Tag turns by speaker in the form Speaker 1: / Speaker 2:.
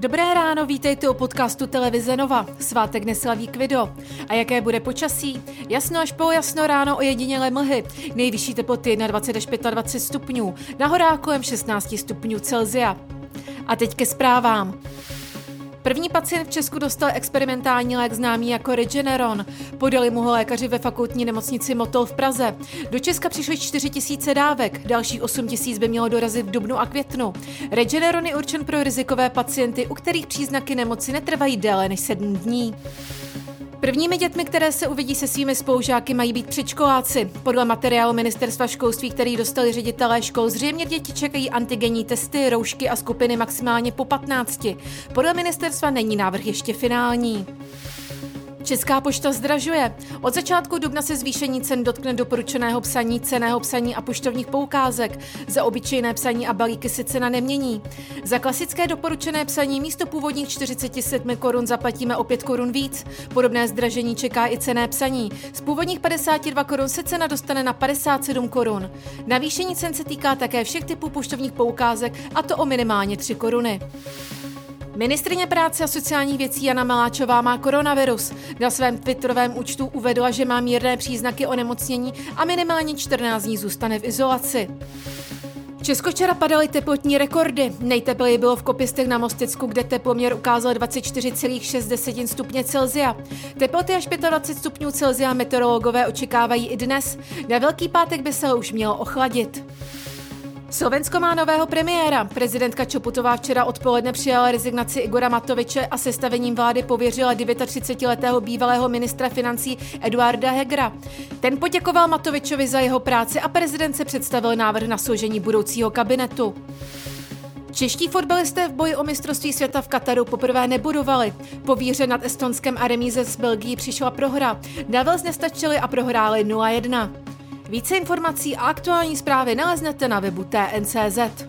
Speaker 1: Dobré ráno, vítejte u podcastu Televize Nova. Svátek neslaví Kvido. A jaké bude počasí? Jasno až jasno ráno o jedinělé mlhy. Nejvyšší teploty 21 až 25 stupňů. Na kolem 16 stupňů Celzia. A teď ke zprávám. První pacient v Česku dostal experimentální lék známý jako Regeneron. Podali mu ho lékaři ve fakultní nemocnici Motol v Praze. Do Česka přišly 4 tisíce dávek, dalších 8 tisíc by mělo dorazit v dubnu a květnu. Regeneron je určen pro rizikové pacienty, u kterých příznaky nemoci netrvají déle než 7 dní. Prvními dětmi, které se uvidí se svými spolužáky, mají být předškoláci. Podle materiálu ministerstva školství, který dostali ředitelé škol, zřejmě děti čekají antigenní testy, roušky a skupiny maximálně po 15. Podle ministerstva není návrh ještě finální. Česká pošta zdražuje. Od začátku dubna se zvýšení cen dotkne doporučeného psaní, ceného psaní a poštovních poukázek. Za obyčejné psaní a balíky se cena nemění. Za klasické doporučené psaní místo původních 47 korun zaplatíme o 5 korun víc. Podobné zdražení čeká i cené psaní. Z původních 52 korun se cena dostane na 57 korun. Navýšení cen se týká také všech typů poštovních poukázek a to o minimálně 3 koruny. Ministrině práce a sociálních věcí Jana Maláčová má koronavirus. Na svém twitterovém účtu uvedla, že má mírné příznaky onemocnění a minimálně 14 dní zůstane v izolaci. Česko včera padaly teplotní rekordy. Nejtepleji bylo v Kopistech na Mostecku, kde teploměr ukázal 24,6 stupně Celzia. Teploty až 25 stupňů Celzia meteorologové očekávají i dnes. Na Velký pátek by se už mělo ochladit. Slovensko má nového premiéra. Prezidentka Čoputová včera odpoledne přijala rezignaci Igora Matoviče a sestavením vlády pověřila 39-letého bývalého ministra financí Eduarda Hegra. Ten poděkoval Matovičovi za jeho práci a prezident se představil návrh na složení budoucího kabinetu. Čeští fotbalisté v boji o mistrovství světa v Kataru poprvé nebudovali. Po víře nad Estonskem a remíze z Belgii přišla prohra. Davels nestačili a prohráli 0-1. Více informací a aktuální zprávy naleznete na webu TNCZ.